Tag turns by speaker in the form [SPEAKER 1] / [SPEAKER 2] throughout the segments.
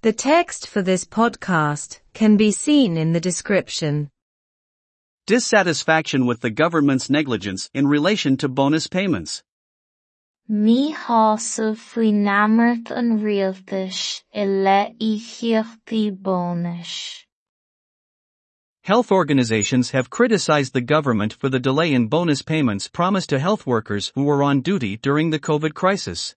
[SPEAKER 1] The text for this podcast can be seen in the description.
[SPEAKER 2] Dissatisfaction with the government's negligence in relation to bonus payments.
[SPEAKER 3] Ní hása faoi neamart an rialtas i le bónus.
[SPEAKER 2] Health organizations have criticized the government for the delay in bonus payments promised to health workers who were on duty during the COVID crisis.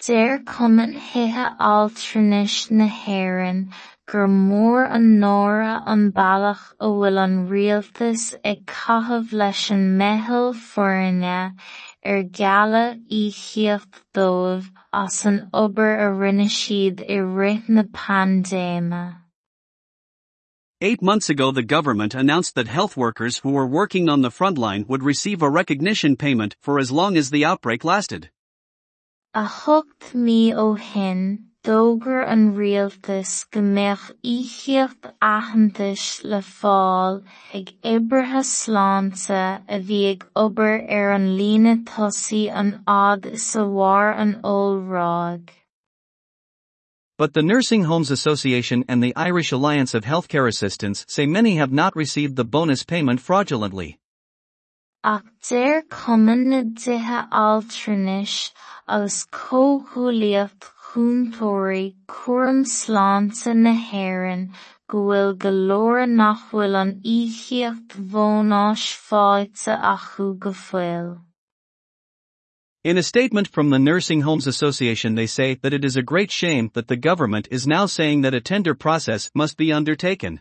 [SPEAKER 3] Deir cumann hithe altrinis na hÉireann gur mór an nóra an bealach a bhfuil an rialtas ag caitheamh leis an meitheal foirne ar ghealla íochaíocht dóibh as an obair a rinne rith na pandéime.
[SPEAKER 2] Eight months ago, the government announced that health workers who were working on the front line would receive a recognition payment for as long as the outbreak lasted.
[SPEAKER 3] A thucht mí ó shin, d'fhógair an rialtas go mbeadh íochaíocht aitheantais le fáil ag oibrithe sláinte a bhí ag obair ar an líne tosaigh an fhad is a mhair an óráid.
[SPEAKER 2] But the Nursing Homes Association and the Irish Alliance of Healthcare Assistants say many have not received the bonus payment fraudulently.
[SPEAKER 3] Ach deir cumann na dithe altrinis agus comhghuaillíocht chúntóirí cúram sláinte na hÉireann go bhfuil go leor nach an.
[SPEAKER 2] In a statement from the Nursing Homes Association, they say that it is a great shame that the government is now saying that a tender process must be undertaken.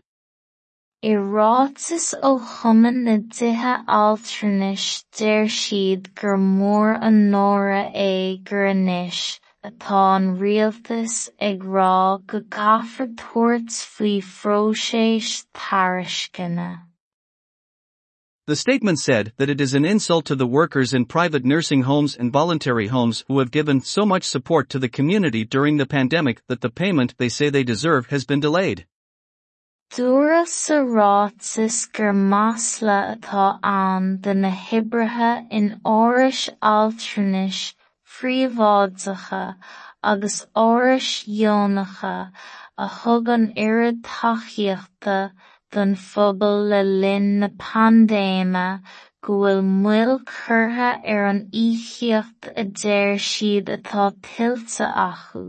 [SPEAKER 3] I rátas ó chumann na dithe altrinis deir siad gur mór an nóra é gur anois atá an rialtas ag rá go gcaithfear tuairt faoi phróiseas tairiscine.
[SPEAKER 2] The statement said that it is an insult to the workers in private nursing homes and voluntary homes who have given so much support to the community during the pandemic that the payment they say they deserve has been delayed.
[SPEAKER 3] Dúradh sa rátas gur measla atá ann de na hoibrithe in áras altrinis phríomháideacha agus áras dheonacha a thug an oiread tacaíochta don phobal le linn na pandéime go bhfuil muil curtha ar an íochaíocht a deir siad atá tuilte acu.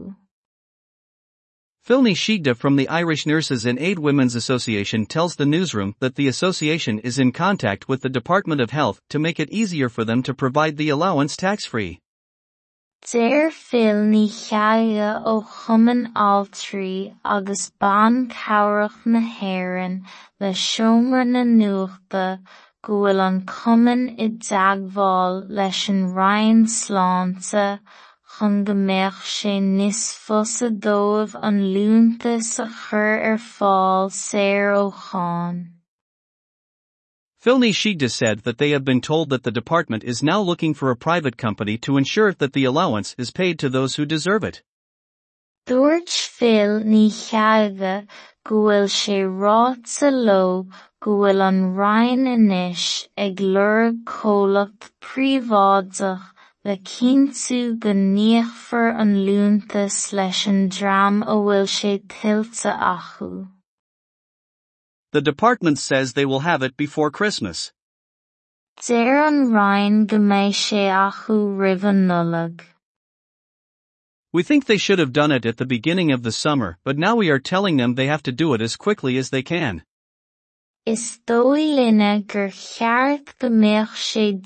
[SPEAKER 2] Phil Ní Sheaghdha from the Irish Nurses and Aid Women's Association tells the newsroom that the association is in contact with the Department of Health to make it easier for them to provide the allowance tax-free.
[SPEAKER 3] Deir Philny cheadha ó chumann altrií agus ban cabhrach na hÉireann le seomra na nuachta go bhfuil an cumann i dteagmháil leis an rainn sláinte mbeadh sé níos fusa dóibh an lúntas a chur ar fáil saor ó cháin.
[SPEAKER 2] Phil Ní Sheaghdha said that they have been told that the department is now looking for a private company to ensure that the allowance is paid to those who deserve it.
[SPEAKER 3] Dúirt Phil ní cheadha go bhfuil sé ráta leo go bhfuil an rainn anois ag lorg comhlacht príobháideach cinntiú go ndíochfar an lúntas leis an dream a bhfuil sé tuilte acu.
[SPEAKER 2] The department says they will have it before Christmas.
[SPEAKER 3] Deir an rainn go mbeidh sé acu.
[SPEAKER 2] We think they should have done it at the beginning of the summer, but now we are telling them they have to do it as quickly as they can.
[SPEAKER 3] Is dóigh linne gur sé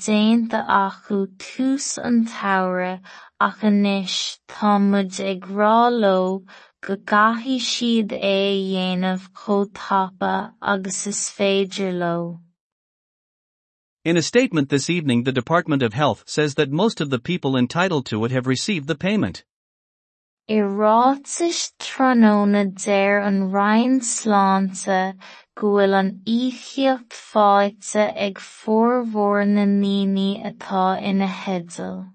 [SPEAKER 3] tús an ach ag rá go siad dhéanamh tapa agus is féidir.
[SPEAKER 2] In a statement this evening, the Department of Health says that most of the people entitled to it have received the payment.
[SPEAKER 3] I ráiteas tráthnóna deir an Ryan sláinte go bhfuil an íochaíocht fáilte ag formhór na atá ina heideal.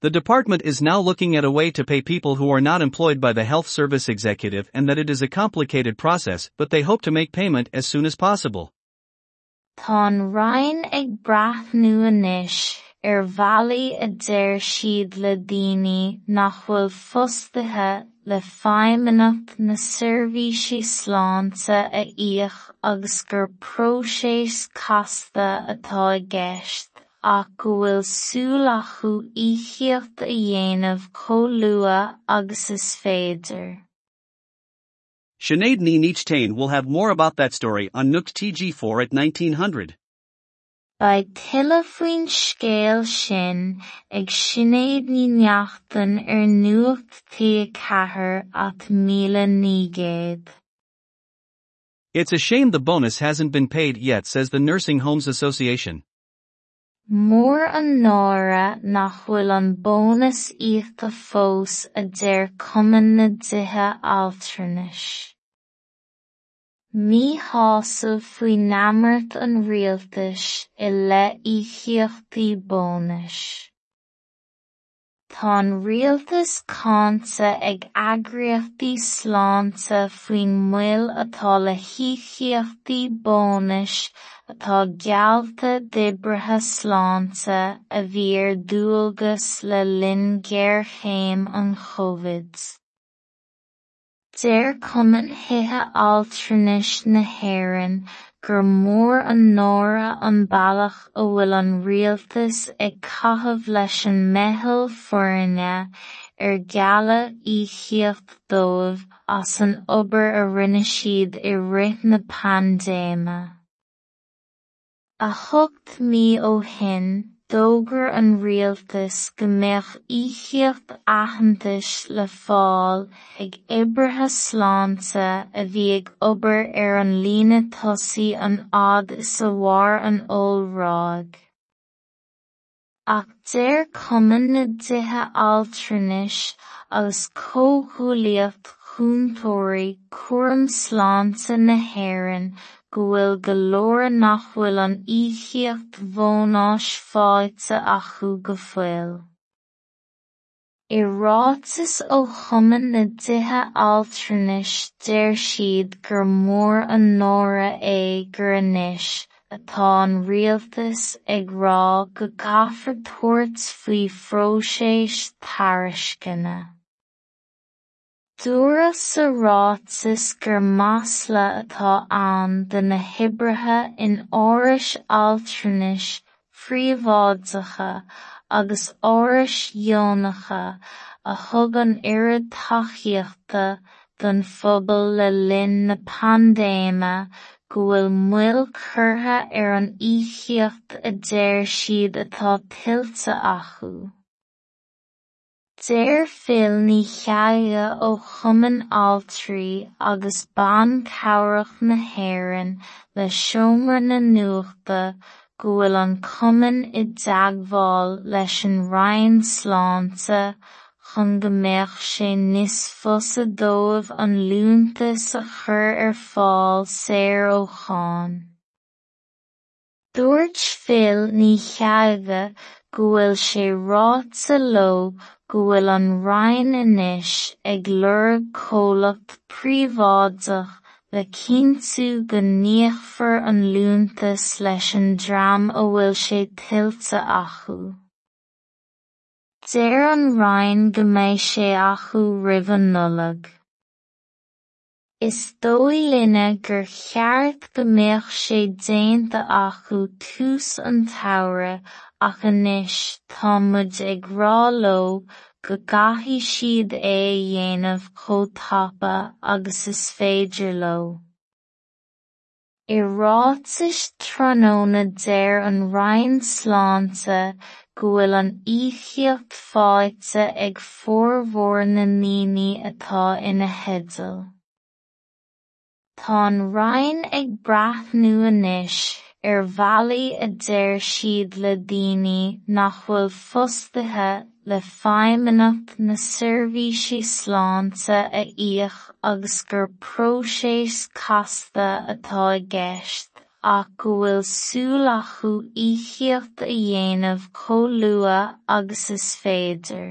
[SPEAKER 2] The department is now looking at a way to pay people who are not employed by the health service executive and that it is a complicated process, but they hope to make payment as soon as possible.
[SPEAKER 3] Tá Ryan ag breathnú anois ar bhealaí a deir siad le daoine nach bhfuil fostaithe le feidhmeannacht na seirbhísí sláinte a íoc agus gur próiséis casta atá i gceist ach go bhfuil súil acu íochaíocht a dhéanamh chomh agus is féidir.
[SPEAKER 2] Sinead Ní Neachtain will have more about that story on Nuacht TG4 at 1900.
[SPEAKER 3] Tuilleadh faoin scéal sin ag Sinead Ní Neachtain ar nuachtadh ceathair at míle nígéad.
[SPEAKER 2] It's a shame the bonus hasn't been paid yet, says the Nursing Homes Association.
[SPEAKER 3] Mór an náire nach bhfuil an bónas íochta fós a deir cumann na dithe altranis. Ní hásamh faoi neamart an rialtas i leith íochaíochtaí bónais. Tá rialtas cáinte ag eagraíochtaí sláinte faoin mbuil atá le híochaíochtaí bónais atá geallta d'oibrithe sláinte a bhí ar le linn géarchéim an Covid. Deir cumann thithe altranis na hÉireann gur mór an náire an bealach a bhfuil an rialtas ag caitheamh leis an meitheal foirne ar er ghealla íochaíocht dóibh as an obair a rinne rith na pandéime. A thucht mí ó shin, D'fhógair an rialtas go mbeadh íochaíocht aitheantais le fáil ag oibrithe sláinte a bhí ag obair ar an líne tosaí an is ea mhór an. Ach deir cumann na dithe altranis agus chúntóirí cúram sláinte na hÉireann go bhfuil go leor nach bhfuil an go foiil. I ó chumann na dithe altranis deir siad gur mór an náire é gur anois atá an rialtas ag rá go gcaithfear tabhairt faoi. Dúradh sa ráiteas gur measla atá ann de na hoibrithe in áras altranis phríomháideacha agus áras dheonacha a thug an oiread tacaíochta don phobal le linn na pandéime go bhfuil moill curtha ar an íochaíocht a deir siad atá tuilte acu. Deir Phil ní cheadtha ó chumann altrú agus bean cabhracht na hÉireann le seomra na nuachta go bhfuil an cumann i dteagmháil leis an roghan sláinte chun go mbeadh sé níos fusa dóibh an lúntas a chur ar ó cháin. Dúirt Phil ní sé ráite leo go bhfuil an Ryan anois ag lorg comhlacht príobháideach le cinntiú go ndíochfar an lúntas leis an dream a bhfuil sé tuilte acu. Deir an Ryan go mbeidh sé acu roimh an nullag. Is dóigh linn gur cheart go mbeadh sé déanta acu tús an tsamhraidh ach anois tá muid ag rá leo go gcaithfidh siad é a dhéanamh chomh tapa agus is féidir leo. I ráiteas tráthnóna deir an Ryan sláinte go bhfuil an na atá ina heideal. Tá an ag breathnú anois ar bhealaí a deir siad le daoine nach bhfuil fostaithe le feidhmeannacht na seirbhísí sláinte a íoc agus gur próiséis casta atá i gceist ach go bhfuil súil acu íochaíocht a dhéanamh chomh luath agus is féidir.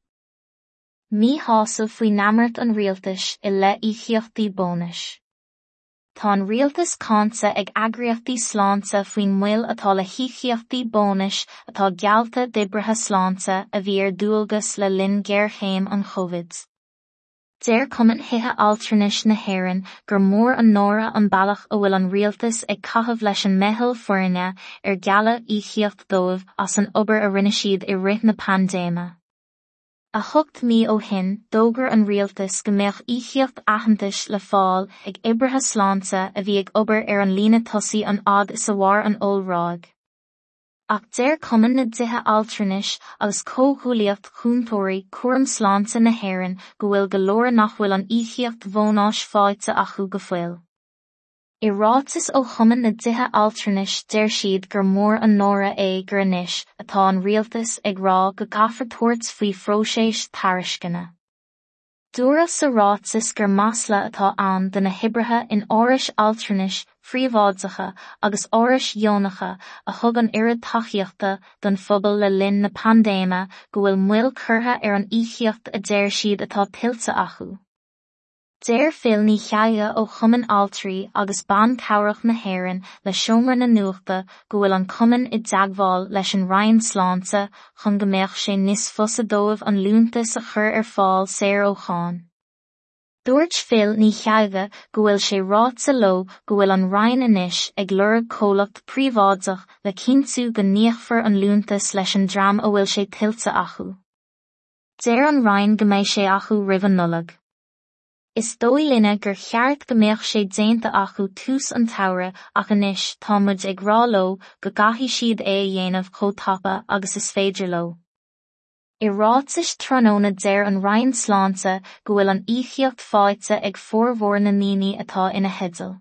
[SPEAKER 3] Mí hásamh faoi neamart an rialtas i le íochaíochtaí bónais. Tá an rialtas cása ag agriochtaí sláánta faoin muil atá le hiíochtaí bónais atá gealta dibrethe sláánta a bhí ar dúalgus le linn ggéirchéim an chovid. Déir cuman hithe altrunis na héan gur mór an nóra an bailach a bhfuil an rialtas ag cahabh leis an mehel foirne ar geala íchiocht dómh as an obair a rinne siad i rith na pandéma. A thucht mí ó shin d'fhógair an rialtas go mbeadh íochaíocht aitheantais le fáil ag oibrithe sláinte a bhí ag obair ar an líne tosaí an fhad is sa bharr an óráig. Ach deir cumann na dithe altrúnais agus cóthúlaíocht chúntóirí cuairm sláinte na hÉireann go bhfuil go leor nach bhfuil an íochaíocht bhónáis fáilte acu go foiil. I rátas ó chumann na dithe altrúnais deir siad gur mór an nóra é gur inis atá an rialtas ag rá go gafar tuairt faoi phróiséis tairiscinne. Dúra sa rátas gur masla atá an de na hibrithe in áris altrúnis phríomháidsacha agus áris dheonacha a thug an irid taíochta don phobal le linn na pandéma go bhfuil muil curtha ar an íchiocht a déir siad atá tiltte acu. Déir fil ní cheige ó chumann altrií agus ban cabhraach na hÉireann le seomra na nuachta go bhfuil an cumann i dteagmháil leis an raon sláinte chun go mbeadh sé níos fusa dómh an lúntas a chur ar fáil saor ó cháin. Dúirt fil ní cheige go bhfuil sé ráit sa lo go bhfuil an raon inis ag lura cólacht príomháideach le cinnú go níochfar an lúntas leis an dream a bhfuil sé tiltte acu. Déir an raon go méid sé acu rih nulag. Is dóigh linne gur cheart go mbeadh sé déanta acu tús an tsamhra ach anois tá muid ag rá lo go gcaithfí siad é dhéanamh chomh tapa agus is féidir lo. I rátas tróna déir an raon sláinte go bhfuil an íchiocht fáite ag fórmhór na níní atá ina hedal.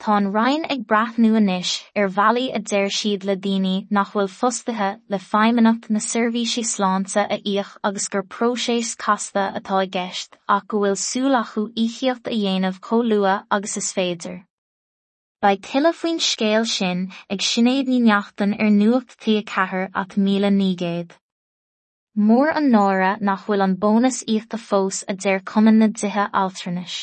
[SPEAKER 3] Tá an raon ag brathnú inis ar bhealaí a deir siad le daoine nach bhfuil fostaithe le feidhmeannacht na seirbhísí sláinte a íoch agus gur próséis casta atá i gceist ach go bhfuil súil acu íochaíocht a dhéanamh chomh luath agus is féidir. Ba tuilleadh faoin scéal sin ag sinnéad ní neachtain ar nuachtaí a cethair ach míle nígéad. Mór an náire nach bhfuil an bónas íochta fós a deir cumann na dithe altrúnais.